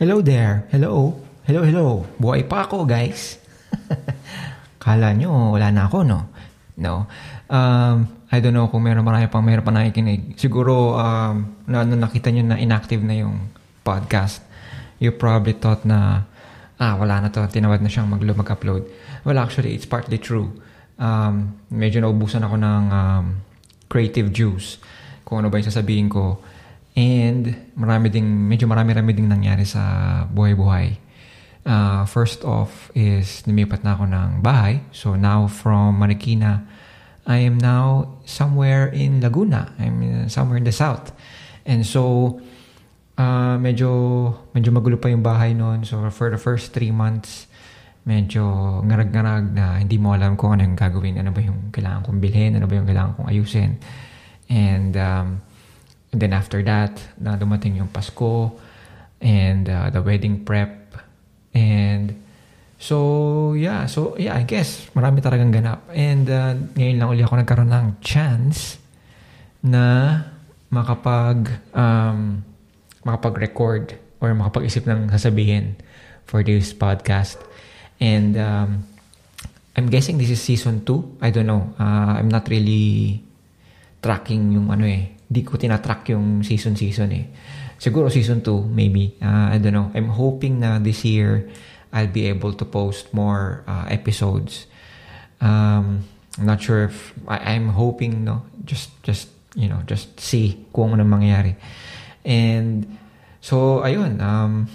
Hello there. Hello. Hello, hello. Buhay pa ako, guys. Kala nyo, wala na ako, no? No. Um, I don't know kung meron marami pang meron pa nakikinig. Siguro, um, na, nung nakita nyo na inactive na yung podcast, you probably thought na, ah, wala na to, tinawad na siyang mag- mag-upload. Well, actually, it's partly true. Um, medyo naubusan ako ng um, creative juice. Kung ano ba yung sasabihin ko. And marami ding, medyo marami-rami ding nangyari sa buhay-buhay. Uh, first off is lumipat na ako ng bahay. So now from Marikina, I am now somewhere in Laguna. I'm somewhere in the south. And so, uh, medyo, medyo magulo pa yung bahay noon. So for the first three months, medyo ngarag-ngarag na hindi mo alam kung ano yung gagawin. Ano ba yung kailangan kong bilhin? Ano ba yung kailangan kong ayusin? And, um, and then after that, na dumating yung Pasko and uh, the wedding prep And so, yeah. So, yeah, I guess marami talagang ganap. And uh, ngayon lang uli ako nagkaroon ng chance na makapag um, makapag-record or makapag-isip ng sasabihin for this podcast. And um, I'm guessing this is season 2. I don't know. Uh, I'm not really tracking yung ano eh. Hindi ko tinatrack yung season-season eh. Siguro season 2, maybe. Uh, I don't know. I'm hoping na this year I'll be able to post more uh, episodes. Um, I'm not sure if I, I'm hoping no just just you know just see kung ano mangyayari. And so ayun um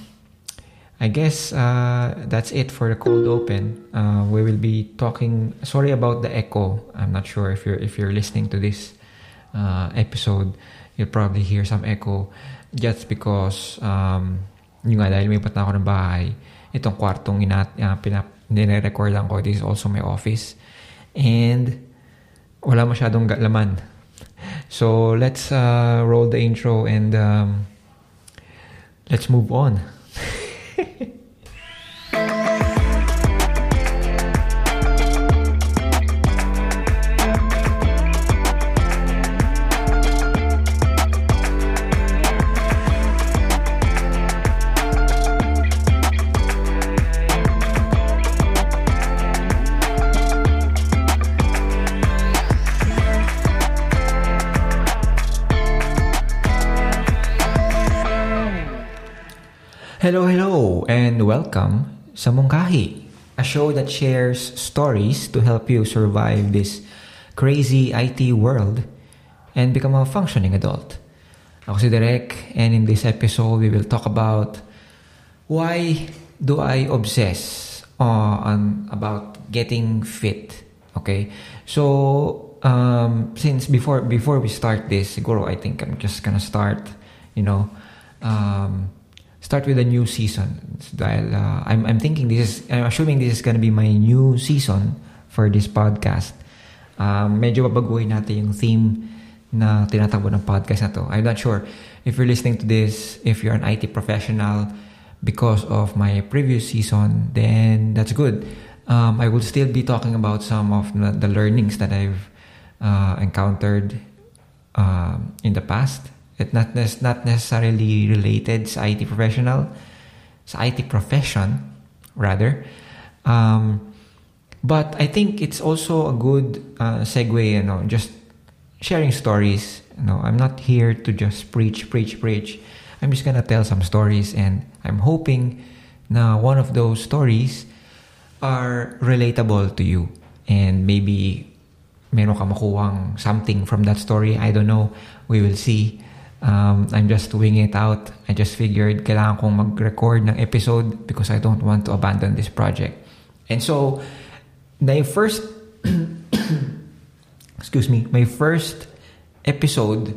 I guess uh, that's it for the cold open. Uh, we will be talking. Sorry about the echo. I'm not sure if you're if you're listening to this uh, episode, you'll probably hear some echo just because um, yung nga dahil lumipat na ako ng bahay, itong kwartong inat, uh, pinap, nire-recordan ko, this is also my office. And wala masyadong laman. So let's uh, roll the intro and um, let's move on. Welcome sa Mungkahi, a show that shares stories to help you survive this crazy IT world and become a functioning adult. Ako si Derek, and in this episode, we will talk about why do I obsess on about getting fit. Okay, so um, since before before we start this, siguro I think I'm just gonna start, you know. Um, start with a new season. Dahil uh, I'm, I'm thinking this is, I'm assuming this is gonna be my new season for this podcast. Um, medyo babaguhin natin yung theme na tinatakbo ng podcast na to. I'm not sure if you're listening to this, if you're an IT professional because of my previous season, then that's good. Um, I will still be talking about some of the, learnings that I've uh, encountered um, in the past it not not necessarily related sa IT professional, sa IT profession rather. Um, but I think it's also a good uh, segue, you know, just sharing stories. You know, I'm not here to just preach, preach, preach. I'm just gonna tell some stories, and I'm hoping now one of those stories are relatable to you, and maybe meron ka something from that story. I don't know. We will see. Um, I'm just winging it out. I just figured kailangan kong mag-record ng episode because I don't want to abandon this project. And so, my first, excuse me, my first episode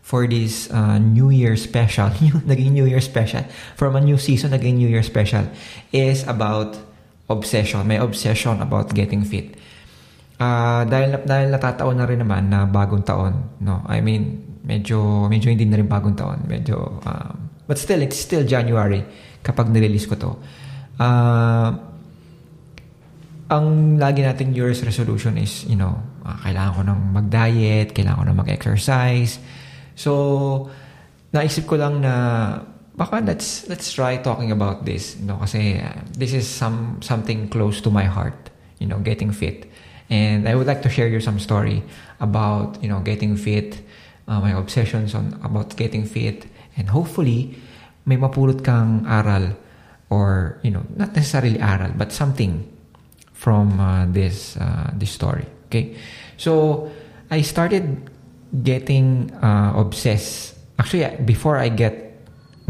for this uh, New Year special, naging New Year special, from a new season, naging New Year special, is about obsession. My obsession about getting fit. Uh, dahil, dahil natataon na rin naman na bagong taon, no? I mean, medyo, medyo hindi na rin bagong taon. Medyo, um, but still, it's still January kapag nirelease ko to. Uh, ang lagi nating New Year's resolution is, you know, uh, kailangan ko ng mag-diet, kailangan ko ng mag-exercise. So, naisip ko lang na baka let's let's try talking about this you know kasi uh, this is some something close to my heart you know getting fit and I would like to share you some story about you know getting fit uh, my obsessions on about getting fit and hopefully may mapulot kang aral or you know not necessarily aral but something from uh, this uh, this story okay so I started getting uh, obsessed actually before I get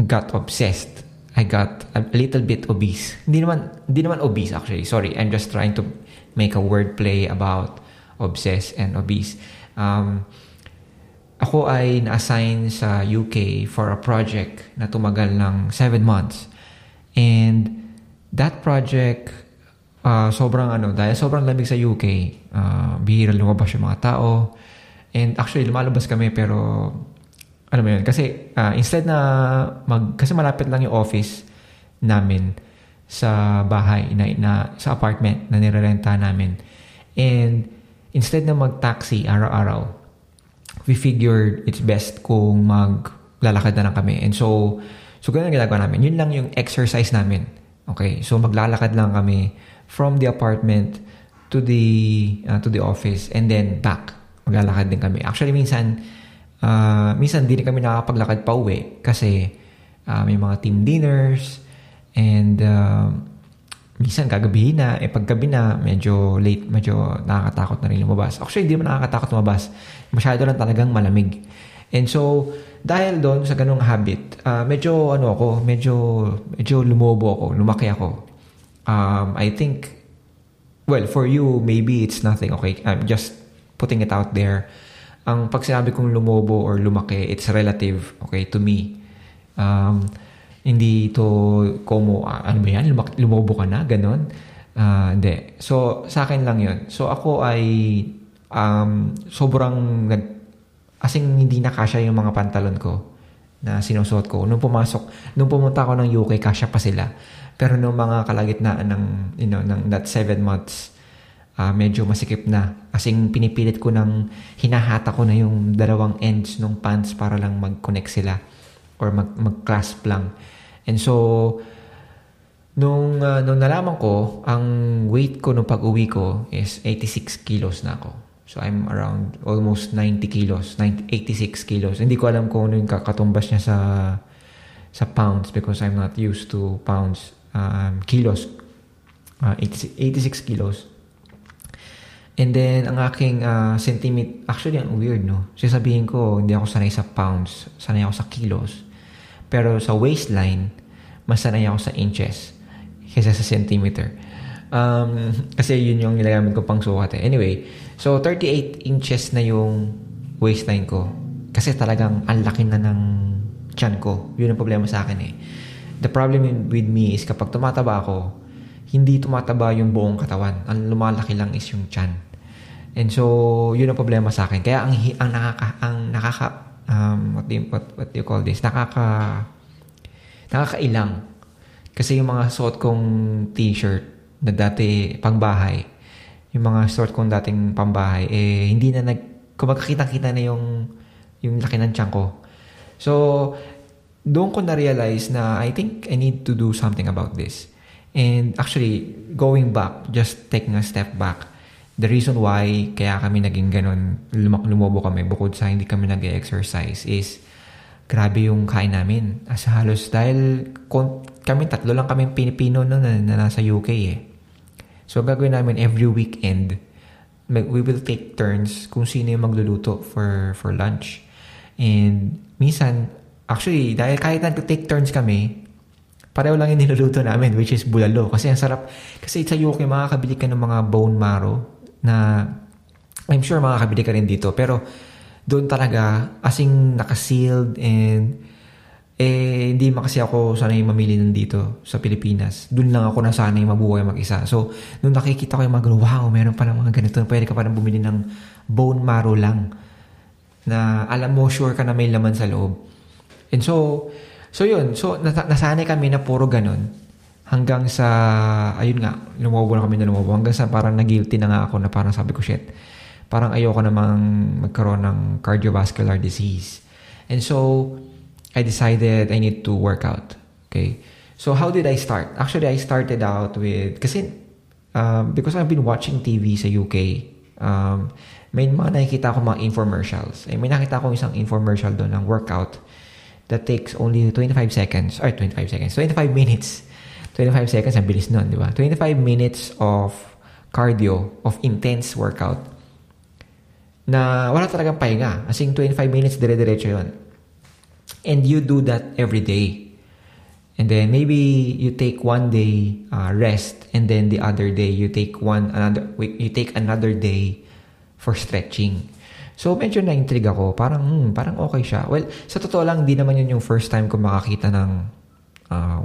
got obsessed. I got a little bit obese. Hindi naman, hindi naman obese actually. Sorry, I'm just trying to make a word play about obsessed and obese. Um, ako ay na-assign sa UK for a project na tumagal ng 7 months. And that project, uh, sobrang ano, dahil sobrang lamig sa UK, uh, bihira lumabas yung mga tao. And actually, lumalabas kami pero ano mo yun? Kasi uh, instead na mag... Kasi malapit lang yung office namin sa bahay, na, na sa apartment na nirerenta namin. And instead na mag-taxi araw-araw, we figured it's best kung maglalakad na lang kami. And so, so ganun ang ginagawa namin. Yun lang yung exercise namin. Okay? So maglalakad lang kami from the apartment to the uh, to the office and then back. Maglalakad din kami. Actually, minsan, uh, minsan hindi kami nakakapaglakad pa uwi kasi uh, may mga team dinners and uh, minsan kagabihin na, eh paggabi na, medyo late, medyo nakakatakot na rin lumabas. Actually, hindi mo nakakatakot lumabas. Masyado lang talagang malamig. And so, dahil doon sa ganung habit, uh, medyo ano ako, medyo, medyo lumobo ako, lumaki ako. Um, I think, well, for you, maybe it's nothing, okay? I'm just putting it out there ang pag sinabi kong lumobo or lumaki, it's relative, okay, to me. Um, hindi to como, uh, ano ba yan, lumobo ka na, ganon. Uh, hindi. So, sa akin lang yun. So, ako ay um, sobrang nag, asing hindi na kasya yung mga pantalon ko na sinusuot ko. Nung pumasok, nung pumunta ako ng UK, kasya pa sila. Pero nung mga kalagitnaan ng, you know, ng that seven months, uh, medyo masikip na. Kasing pinipilit ko ng hinahata ko na yung dalawang ends ng pants para lang mag-connect sila or mag- mag-clasp lang. And so, nung, uh, nung nalaman ko, ang weight ko nung pag-uwi ko is 86 kilos na ako. So, I'm around almost 90 kilos, 90, 86 kilos. Hindi ko alam kung ano yung kakatumbas niya sa sa pounds because I'm not used to pounds, um, kilos. Uh, 86, 86 kilos. And then, ang aking uh, centimeter, actually, ang weird, no? Sasabihin ko, hindi ako sanay sa pounds, sanay ako sa kilos. Pero sa waistline, mas sanay ako sa inches kaysa sa centimeter. Um, kasi yun yung nilagamit ko pang sukat eh. Anyway, so 38 inches na yung waistline ko. Kasi talagang ang laki na ng chan ko. Yun ang problema sa akin eh. The problem with me is kapag tumataba ako, hindi tumataba yung buong katawan. Ang lumalaki lang is yung chan. And so, yun ang problema sa akin. Kaya ang, ang nakaka, ang nakaka, um, what, do you, what, what do you call this? Nakaka, nakakailang. Kasi yung mga suot kong t-shirt na dati pangbahay, yung mga suot kong dating pambahay, eh, hindi na nag, kumbaga kita na yung, yung laki ng tiyan ko. So, doon ko na-realize na I think I need to do something about this. And actually, going back, just taking a step back, the reason why kaya kami naging ganun, lumak lumobo kami bukod sa hindi kami nag-exercise is grabe yung kain namin. As halos dahil kami tatlo lang kami Pilipino no, na, na nasa UK eh. So gagawin namin every weekend we will take turns kung sino yung magluluto for for lunch. And minsan, actually, dahil kahit nag-take turns kami, pareho lang yung niluluto namin, which is bulalo. Kasi ang sarap. Kasi sa UK, makakabili ka ng mga bone marrow na I'm sure makakabili ka rin dito. Pero doon talaga, asing nakasealed and eh, hindi kasi ako sanay mamili nandito sa Pilipinas. Doon lang ako nasanay mabuhay mag-isa. So, nung nakikita ko yung mga wow, meron pa ng mga ganito, pwede ka pa nang bumili ng bone marrow lang na alam mo, sure ka na may laman sa loob. And so, so yun. So, nasanay kami na puro ganun. Hanggang sa, ayun nga, lumobo na kami na lumobo. Hanggang sa parang nag-guilty na nga ako na parang sabi ko, shit, parang ayoko namang magkaroon ng cardiovascular disease. And so, I decided I need to work out. Okay. So how did I start? Actually, I started out with, kasi, um, because I've been watching TV sa UK, um, may mga nakikita ko mga infomercials. Eh, may nakita ko isang infomercial doon ng workout that takes only 25 seconds, or 25 seconds, 25 minutes. 25 seconds, ang bilis nun, di ba? 25 minutes of cardio, of intense workout na wala talagang pahinga. As in, 25 minutes, dire-diretso yun. And you do that every day. And then maybe you take one day uh, rest and then the other day you take one another you take another day for stretching. So medyo na-intrigue ako, parang hmm, parang okay siya. Well, sa totoo lang hindi naman yun yung first time ko makakita ng uh,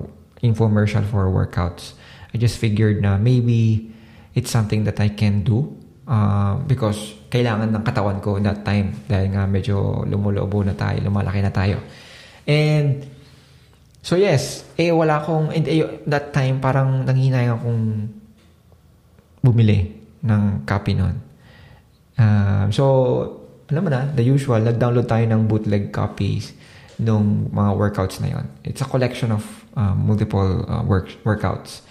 infomercial for workouts. I just figured na maybe it's something that I can do uh, because kailangan ng katawan ko that time dahil nga medyo lumulobo na tayo, lumalaki na tayo. And So yes, eh wala akong, and eh, that time parang nanghinayang akong bumili ng copy nun. Uh, so, alam mo na, the usual, nag-download tayo ng bootleg copies ng mga workouts na yon. It's a collection of uh, multiple uh, work, workouts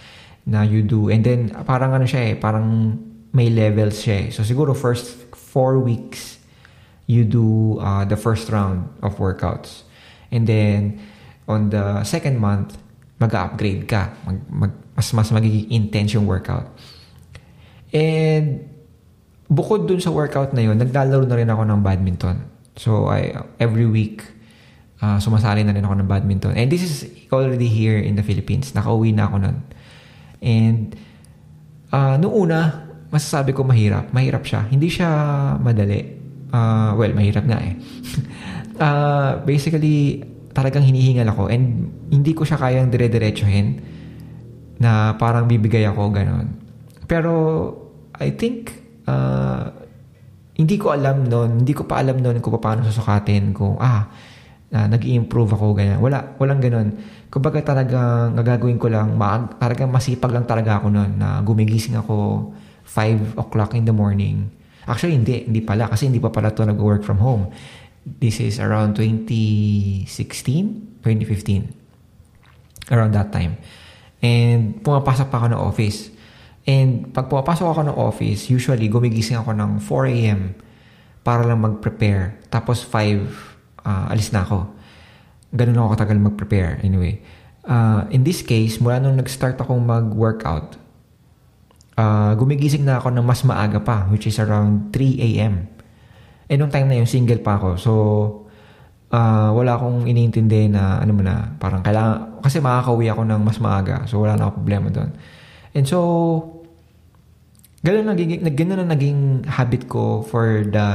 na you do. And then, parang ano siya eh, parang may levels siya eh. So, siguro first four weeks, you do uh, the first round of workouts. And then, on the second month, mag-upgrade ka. Mag, mag, mas mas magiging intense yung workout. And bukod dun sa workout na yun, naglalaro na rin ako ng badminton. So, I, every week, uh, sumasali na rin ako ng badminton. And this is already here in the Philippines. Nakauwi na ako nun. And uh, noong una, masasabi ko mahirap. Mahirap siya. Hindi siya madali. Uh, well, mahirap nga eh. uh, basically, talagang hinihingal ako and hindi ko siya kayang dire-diretsuhin na parang bibigay ako ganon. Pero I think uh, hindi ko alam noon, hindi ko pa alam noon kung paano susukatin kung ah uh, nag-improve ako ganyan. Wala, walang ganon. Kumbaga talagang gagawin ko lang, maag, talagang masipag lang talaga ako noon na gumigising ako 5 o'clock in the morning. Actually, hindi. Hindi pala. Kasi hindi pa pala to nag-work from home. This is around 2016, 2015. Around that time. And pumapasok pa ako ng office. And pag pumapasok ako ng office, usually gumigising ako ng 4 a.m. para lang mag-prepare. Tapos 5, uh, alis na ako. Ganun ako katagal mag-prepare. Anyway. Uh, in this case, mula nung nag-start akong mag-workout, uh, gumigising na ako ng mas maaga pa, which is around 3 a.m. Eh, nung time na yun, single pa ako. So, uh, wala akong iniintindi na, ano mo na, parang kailangan, kasi makakauwi ako ng mas maaga. So, wala na ako problema doon. And so, ganun, naging, ganun na naging habit ko for the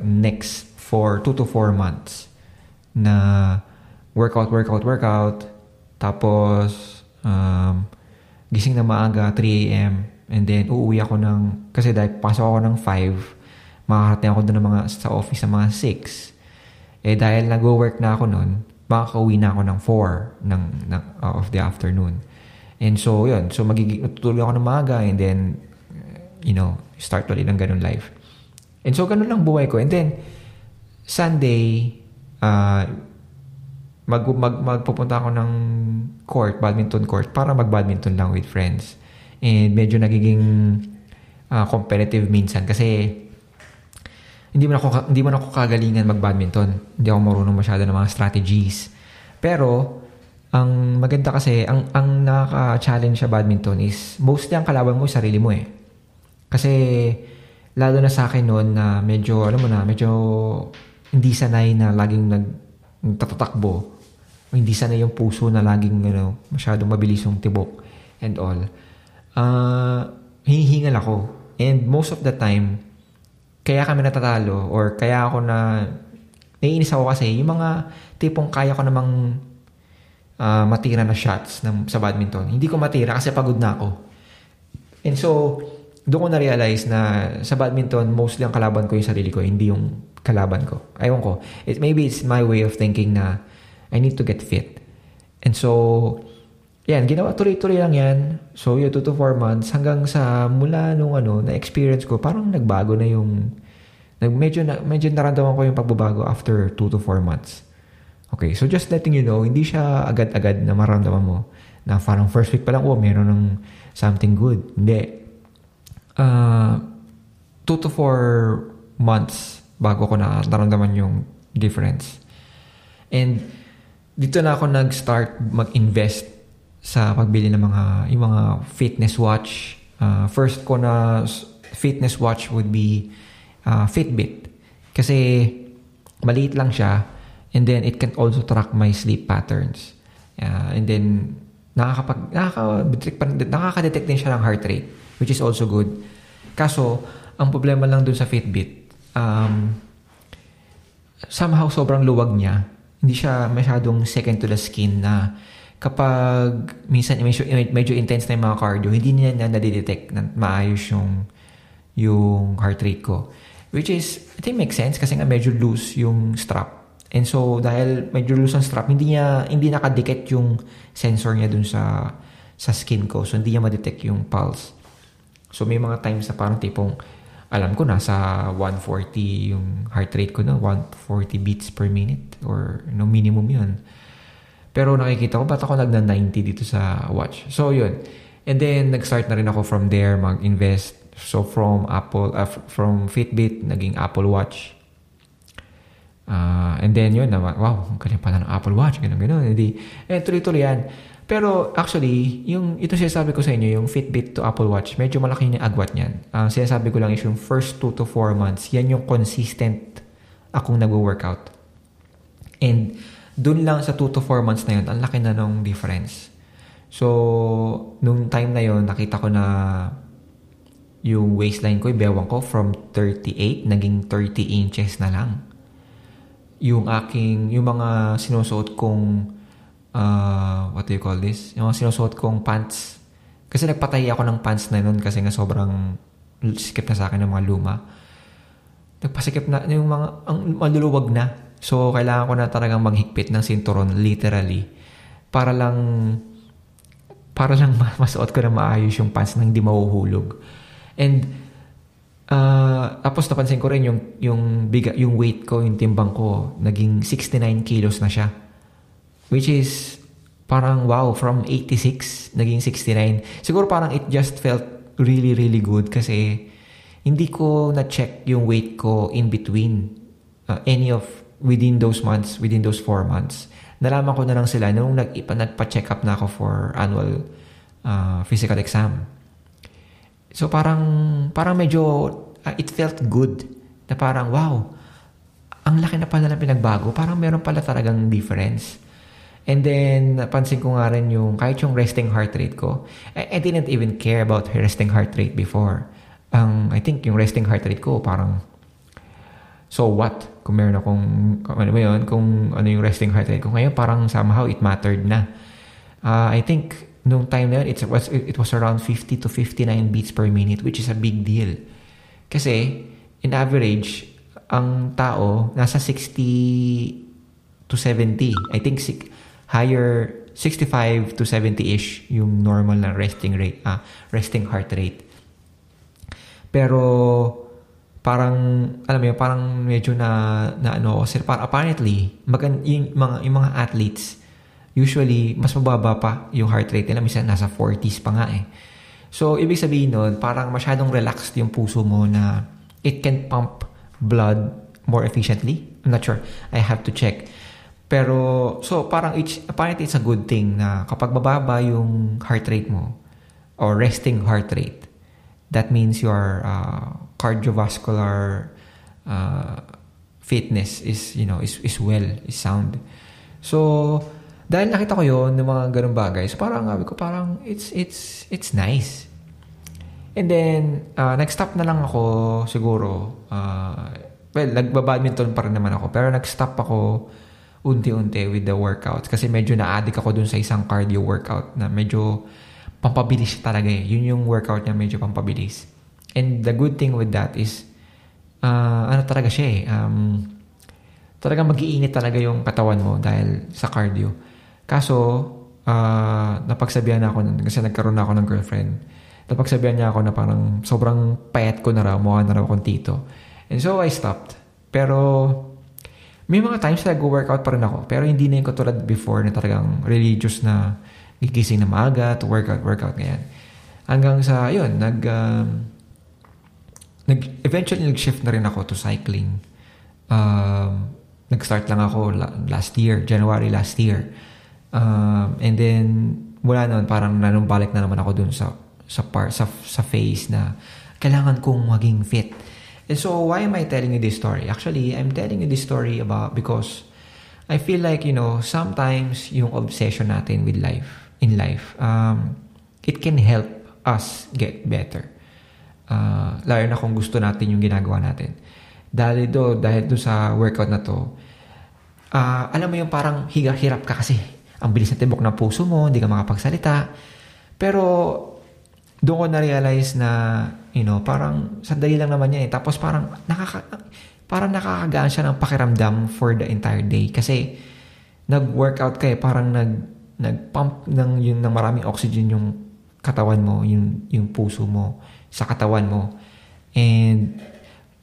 next for 2 to 4 months na workout, workout, workout. Tapos, um, gising na maaga, 3 a.m. And then, uuwi ako ng, kasi dahil pasok ako ng 5, makakarating ako doon ng mga, sa office sa mga 6. Eh dahil nag-work na ako noon, makakauwi na ako ng 4 ng, ng, uh, of the afternoon. And so, yun. So, magiging, natutulog ako ng maaga and then, you know, start ulit ng ganun life. And so, ganun lang buhay ko. And then, Sunday, uh, mag, mag, magpupunta ako ng court, badminton court, para mag-badminton lang with friends. And medyo nagiging uh, competitive minsan kasi hindi man ako hindi man ako kagalingan mag-badminton. Hindi ako marunong masyado ng mga strategies. Pero ang maganda kasi ang ang nakaka-challenge sa badminton is mostly ang kalaban mo sarili mo eh. Kasi lalo na sa akin noon na medyo alam mo na medyo hindi sanay na laging nag nagtatakbo. Hindi sanay yung puso na laging ano, masyadong mabilis yung tibok and all. Uh, hinihingal ako. And most of the time, kaya kami natatalo or kaya ako na naiinis ako kasi yung mga tipong kaya ko namang uh, matira na shots ng, sa badminton. Hindi ko matira kasi pagod na ako. And so, doon ko na-realize na sa badminton, mostly ang kalaban ko yung sarili ko, hindi yung kalaban ko. Aywan ko. It, maybe it's my way of thinking na I need to get fit. And so, yan, ginawa, tuloy-tuloy lang yan. So, yung 2 to 4 months, hanggang sa mula nung ano, na-experience ko, parang nagbago na yung, nag, medyo, na, medyo naramdaman ko yung pagbabago after 2 to 4 months. Okay, so just letting you know, hindi siya agad-agad na maramdaman mo na parang first week pa lang, oh, meron ng something good. Hindi. Uh, two to four months bago ko na naramdaman yung difference. And dito na ako nag-start mag-invest sa pagbili ng mga yung mga fitness watch. Uh, first ko na fitness watch would be uh, Fitbit. Kasi maliit lang siya and then it can also track my sleep patterns. Uh, and then nakakapag nakaka-detect nakaka-detect din siya ng heart rate which is also good. Kaso ang problema lang dun sa Fitbit um, somehow sobrang luwag niya. Hindi siya masyadong second to the skin na kapag minsan medyo, medyo intense na yung mga cardio, hindi niya na nadidetect na maayos yung yung heart rate ko. Which is, I think makes sense kasi nga medyo loose yung strap. And so, dahil medyo loose ang strap, hindi niya, hindi nakadikit yung sensor niya dun sa, sa skin ko. So, hindi niya ma-detect yung pulse. So, may mga times na parang tipong, alam ko, nasa 140 yung heart rate ko na, 140 beats per minute or no, minimum yun. Pero nakikita ko, ba't ako nagna-90 dito sa watch? So, yun. And then, nag-start na rin ako from there, mag-invest So from Apple, uh, from Fitbit, naging Apple Watch. Uh, and then yun, wow, ang galing pala ng Apple Watch, ganun, ganun. Hindi, eh, tuloy-tuloy yan. Pero actually, yung ito sinasabi ko sa inyo, yung Fitbit to Apple Watch, medyo malaki yung agwat niyan. Ang uh, sinasabi ko lang is yung first 2 to 4 months, yan yung consistent akong nag-workout. And dun lang sa 2 to 4 months na yun, ang laki na ng difference. So, nung time na yun, nakita ko na yung waistline ko, yung ko, from 38, naging 30 inches na lang. Yung aking, yung mga sinusuot kong, uh, what do you call this? Yung sinusuot kong pants. Kasi nagpatay ako ng pants na yun kasi nga sobrang sikip na sa akin ng mga luma. Nagpasikip na, yung mga, ang maluluwag na. So, kailangan ko na talagang maghigpit ng sinturon, literally. Para lang, para lang masuot ko na maayos yung pants na hindi mahuhulog. And uh, tapos napansin ko rin yung yung biga, yung weight ko, yung timbang ko, naging 69 kilos na siya. Which is parang wow, from 86 naging 69. Siguro parang it just felt really really good kasi hindi ko na-check yung weight ko in between uh, any of within those months, within those four months. Nalaman ko na lang sila nung nag-ipa, nagpa-check up na ako for annual uh, physical exam. So parang parang medyo uh, it felt good na parang wow, ang laki na pala ng pinagbago. Parang meron pala talagang difference. And then, napansin ko nga rin yung, kahit yung resting heart rate ko, I, I didn't even care about resting heart rate before. Ang, I think yung resting heart rate ko, parang, so what? Kung meron akong, ano ba yun, kung ano yung resting heart rate ko. Ngayon, parang somehow it mattered na. Uh, I think, nung time na yun, it was, it was around 50 to 59 beats per minute, which is a big deal. Kasi, in average, ang tao, nasa 60 to 70. I think higher, 65 to 70-ish yung normal na resting rate, ah, resting heart rate. Pero, parang, alam mo yun, parang medyo na, na ano, sir, apparently, magan, yung, mga, yung mga athletes, usually, mas mababa pa yung heart rate nila. Minsan, nasa 40s pa nga eh. So, ibig sabihin nun, parang masyadong relaxed yung puso mo na it can pump blood more efficiently. I'm not sure. I have to check. Pero, so parang it's, apparently it's a good thing na kapag mababa yung heart rate mo or resting heart rate, that means your uh, cardiovascular uh, fitness is, you know, is, is well, is sound. So, dahil nakita ko yon ng mga ganung bagay, so parang sabi ko, parang it's, it's, it's nice. And then, uh, nag-stop na lang ako siguro. Uh, well, nagbabadminton pa rin naman ako. Pero nag-stop ako unti-unti with the workouts. Kasi medyo na-addict ako dun sa isang cardio workout na medyo pampabilis talaga eh. Yun yung workout niya, medyo pampabilis. And the good thing with that is, uh, ano talaga siya eh, um, talagang mag-iinit talaga yung katawan mo dahil sa cardio. Kaso, uh, napagsabihan na ako, kasi nagkaroon na ako ng girlfriend, napagsabihan niya ako na parang sobrang payat ko na raw, mukha na raw akong tito. And so, I stopped. Pero, may mga times na nag-workout pa rin ako. Pero hindi na yung katulad before na talagang religious na gigising na maaga to workout, workout, ganyan. Hanggang sa, yun, nag, um, nag, eventually nag-shift na rin ako to cycling. Um, nag-start lang ako last year, January last year. Um, and then, wala noon, parang nanumbalik na naman ako dun sa, sa, par, sa, sa phase na kailangan kong maging fit And so, why am I telling you this story? Actually, I'm telling you this story about because I feel like, you know, sometimes yung obsession natin with life, in life, um, it can help us get better. Uh, lalo na kung gusto natin yung ginagawa natin. Dahil do, dahil do sa workout na to, uh, alam mo yung parang higa-hirap ka kasi ang bilis na tibok ng puso mo, hindi ka makapagsalita. Pero doon ko na-realize na, you know, parang sandali lang naman yan eh. Tapos parang, nakaka, parang nakakagaan siya ng pakiramdam for the entire day. Kasi, nag-workout ka eh, parang nag, nag-pump ng, yun, ng maraming oxygen yung katawan mo, yung, yung puso mo, sa katawan mo. And,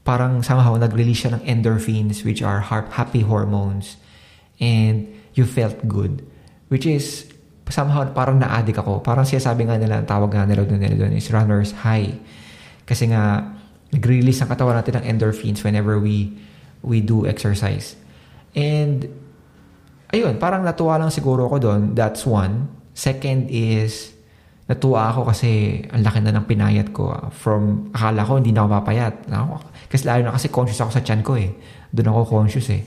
parang somehow nag-release siya ng endorphins, which are happy hormones. And, you felt good. Which is, somehow parang na-addict ako. Parang siya sabi nga nila, ang tawag nga nila doon, doon is runner's high. Kasi nga, nag-release ang katawan natin ng endorphins whenever we we do exercise. And, ayun, parang natuwa lang siguro ako doon. That's one. Second is, natuwa ako kasi ang laki na ng pinayat ko. From, akala ko hindi na ako mapayat. Kasi lalo na kasi conscious ako sa chan ko eh. Doon ako conscious eh.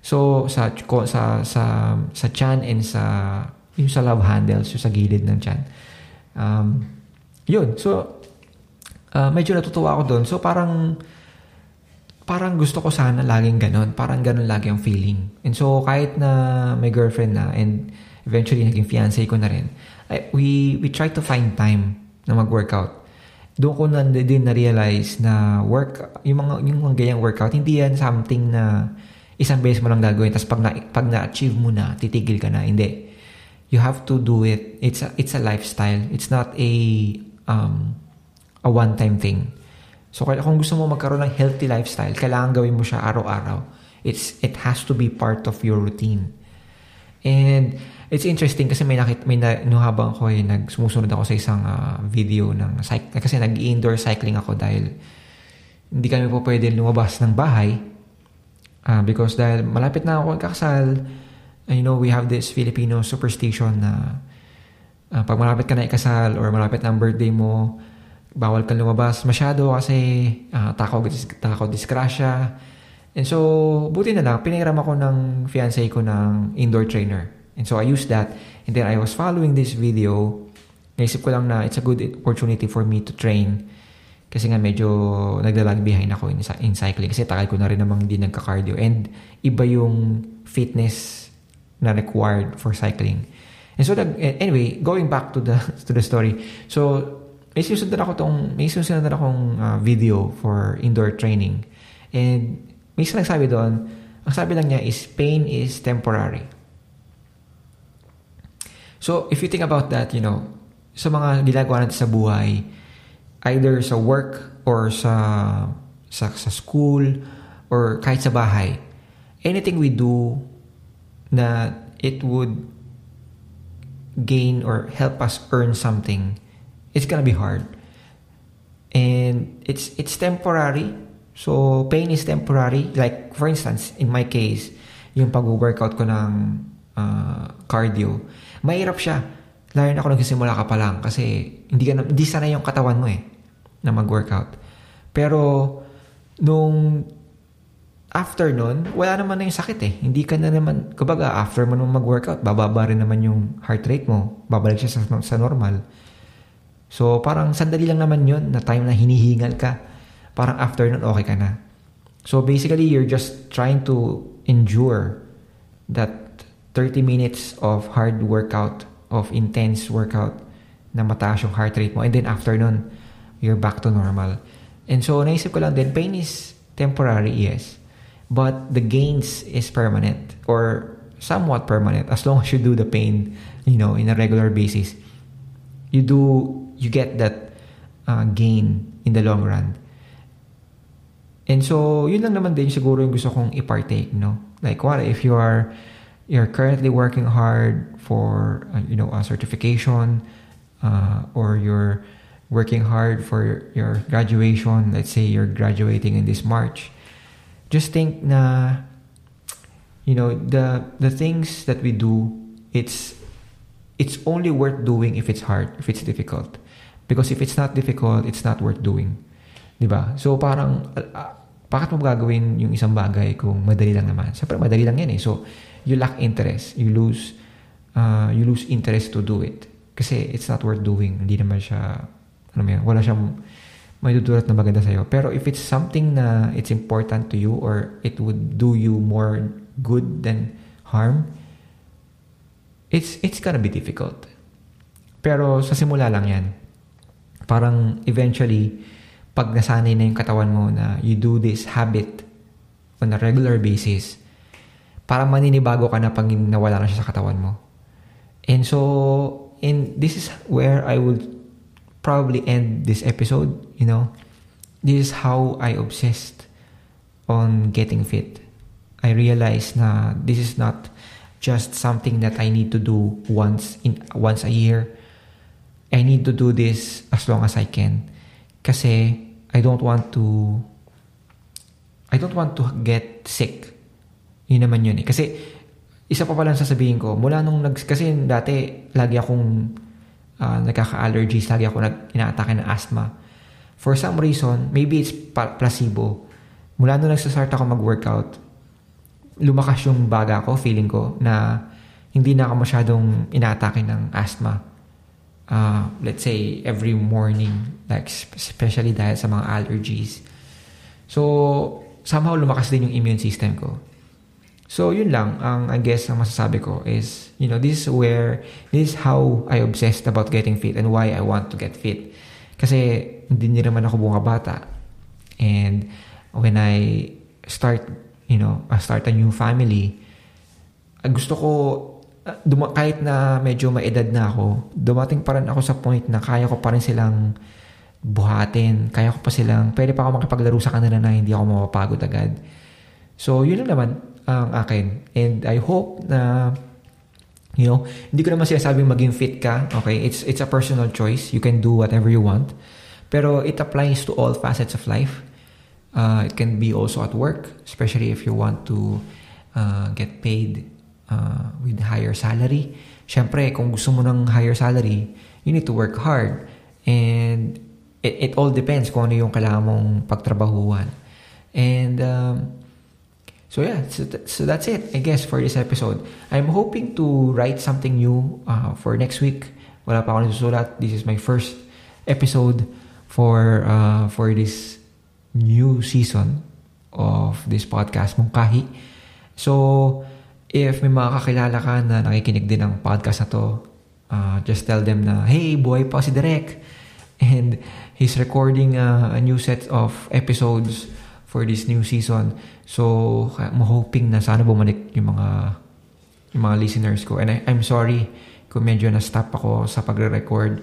So, sa, sa, sa, sa chan and sa yung sa love handles, yung sa gilid ng tiyan. Um, yun. So, uh, medyo natutuwa ako doon. So, parang, parang gusto ko sana laging ganon. Parang ganon lagi ang feeling. And so, kahit na may girlfriend na and eventually naging fiancé ko na rin, I, we, we try to find time na mag-workout. Doon ko na din na-realize na work, yung mga, yung mga ganyang workout, hindi yan something na isang beses mo lang gagawin. Tapos pag, na, pag na-achieve mo na, titigil ka na. Hindi you have to do it. It's a, it's a lifestyle. It's not a um, a one-time thing. So kung gusto mo magkaroon ng healthy lifestyle, kailangan gawin mo siya araw-araw. It's it has to be part of your routine. And it's interesting kasi may nakita may na, no habang ako ay nagsumusunod ako sa isang uh, video ng cycle kasi nag-indoor cycling ako dahil hindi kami po pwede lumabas ng bahay uh, because dahil malapit na ako kakasal you know, we have this Filipino superstition na uh, pag malapit ka na ikasal or malapit na ang birthday mo, bawal kang lumabas masyado kasi uh, takaw, takaw disgrasya. And so, buti na lang, pinahiram ako ng fiancé ko ng indoor trainer. And so, I used that. And then, I was following this video. Naisip ko lang na it's a good opportunity for me to train. Kasi nga medyo naglalag behind ako in, in cycling. Kasi takal ko na rin namang hindi nagka-cardio. And iba yung fitness na required for cycling. And so, that, anyway, going back to the to the story. So, may susundan ako tong, may susundan akong uh, video for indoor training. And may isa nagsabi doon, ang sabi lang niya is, pain is temporary. So, if you think about that, you know, sa mga ginagawa natin sa buhay, either sa work or sa, sa, sa school or kahit sa bahay, anything we do na it would gain or help us earn something, it's gonna be hard. And it's it's temporary. So pain is temporary. Like for instance, in my case, yung pag-workout ko ng uh, cardio, mahirap siya. Lalo na ako nagsisimula ka pa lang kasi hindi ka na, hindi sanay yung katawan mo eh na mag-workout. Pero nung after nun, wala naman na yung sakit eh. Hindi ka na naman, kumbaga, after mo nung mag-workout, bababa rin naman yung heart rate mo. Babalik siya sa, sa normal. So, parang sandali lang naman yun na time na hinihingal ka. Parang after nun, okay ka na. So, basically, you're just trying to endure that 30 minutes of hard workout, of intense workout na mataas yung heart rate mo. And then after nun, you're back to normal. And so, naisip ko lang din, pain is temporary, yes but the gains is permanent or somewhat permanent. As long as you do the pain you know in a regular basis you do you get that uh, gain in the long run. And so yun lang naman din siguro yung gusto kong i-partake no? Like what if you are you're currently working hard for uh, you know a certification uh, or you're working hard for your graduation. Let's say you're graduating in this march just think na you know the the things that we do it's it's only worth doing if it's hard if it's difficult. Because if it's not difficult it's not worth doing. 'di ba? So parang bakit mo gagawin yung isang bagay kung madali lang naman? Siyempre madali lang yan eh. So you lack interest. You lose uh, you lose interest to do it. Kasi it's not worth doing. Hindi naman siya ano mo yan, wala siyang may dudulot na maganda sa'yo. Pero if it's something na it's important to you or it would do you more good than harm, it's it's gonna be difficult. Pero sa simula lang yan. Parang eventually, pag nasanay na yung katawan mo na you do this habit on a regular basis, parang maninibago ka na pag nawala na siya sa katawan mo. And so, and this is where I would probably end this episode, you know. This is how I obsessed on getting fit. I realized na this is not just something that I need to do once in once a year. I need to do this as long as I can. Kasi I don't want to I don't want to get sick. Yun naman yun eh. Kasi isa pa pala sasabihin ko, mula nung nag... Kasi dati, lagi akong uh, nagkaka-allergies, lagi ako nag inaatake ng asthma. For some reason, maybe it's placebo. Mula nung nagsastart ako mag-workout, lumakas yung baga ko, feeling ko, na hindi na ako masyadong inaatake ng asthma. Uh, let's say, every morning, like especially dahil sa mga allergies. So, somehow lumakas din yung immune system ko. So, yun lang, ang I guess ang masasabi ko is, you know, this is where, this is how I obsessed about getting fit and why I want to get fit. Kasi, hindi naman ako bunga bata. And, when I start you know, uh, start a new family, uh, gusto ko, uh, duma- kahit na medyo maedad na ako, dumating pa rin ako sa point na kaya ko pa rin silang buhatin, kaya ko pa silang, pwede pa ako makipaglaro sa kanila na hindi ako mapapagod agad. So, yun lang naman ang akin. And I hope na, you know, hindi ko naman sinasabing maging fit ka. Okay, it's, it's a personal choice. You can do whatever you want. Pero it applies to all facets of life. Uh, it can be also at work, especially if you want to uh, get paid uh, with higher salary. Siyempre, kung gusto mo ng higher salary, you need to work hard. And it, it all depends kung ano yung kailangan mong pagtrabahuan. And um, so yeah, so, th- so that's it, I guess, for this episode. I'm hoping to write something new uh, for next week. Wala pa ako nasusulat. This is my first episode for uh, for this new season of this podcast, Mungkahi. So, if may mga kakilala ka na nakikinig din ng podcast na to, uh, just tell them na, hey, buhay pa si Derek. And he's recording uh, a new set of episodes for this new season. So, I'm hoping na sana bumalik yung mga yung mga listeners ko. And I, I'm sorry kung medyo na-stop ako sa pagre-record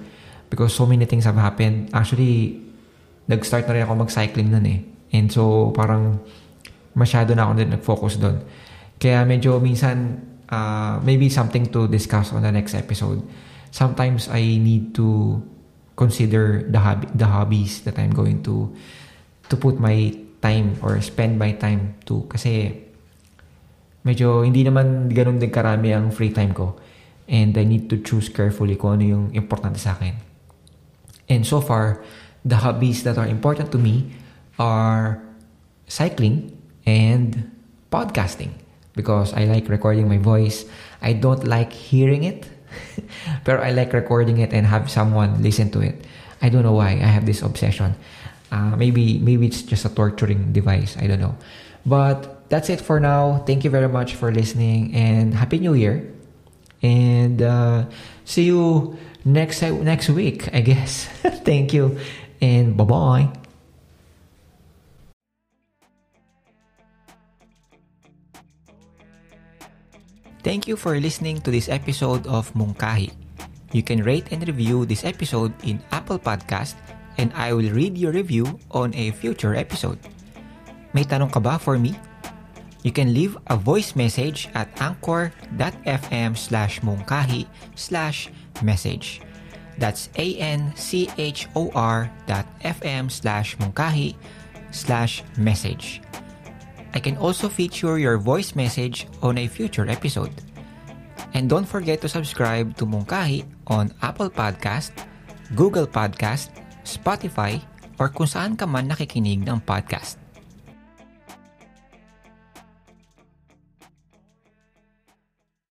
because so many things have happened. Actually, nag-start na rin ako mag-cycling nun eh. And so, parang masyado na ako din nag-focus doon. Kaya medyo minsan, uh, maybe something to discuss on the next episode. Sometimes I need to consider the hobby, the hobbies that I'm going to to put my time or spend my time to kasi medyo hindi naman ganun din karami ang free time ko and I need to choose carefully kung ano yung importante sa akin. And so far, the hobbies that are important to me are cycling and podcasting because I like recording my voice. I don't like hearing it, but I like recording it and have someone listen to it. I don't know why I have this obsession. Uh, maybe maybe it's just a torturing device. I don't know. But that's it for now. Thank you very much for listening and happy new year. And uh, see you next next week, I guess. Thank you and bye bye. Thank you for listening to this episode of Mungkahi. You can rate and review this episode in Apple Podcast and I will read your review on a future episode. May tanong ka ba for me? You can leave a voice message at anchor.fm slash mungkahi slash message. That's A-N-C-H-O-R dot F-M slash mungkahi slash message. I can also feature your voice message on a future episode. And don't forget to subscribe to Mungkahi on Apple Podcast, Google Podcast, Spotify, or kung saan ka man nakikinig ng podcast.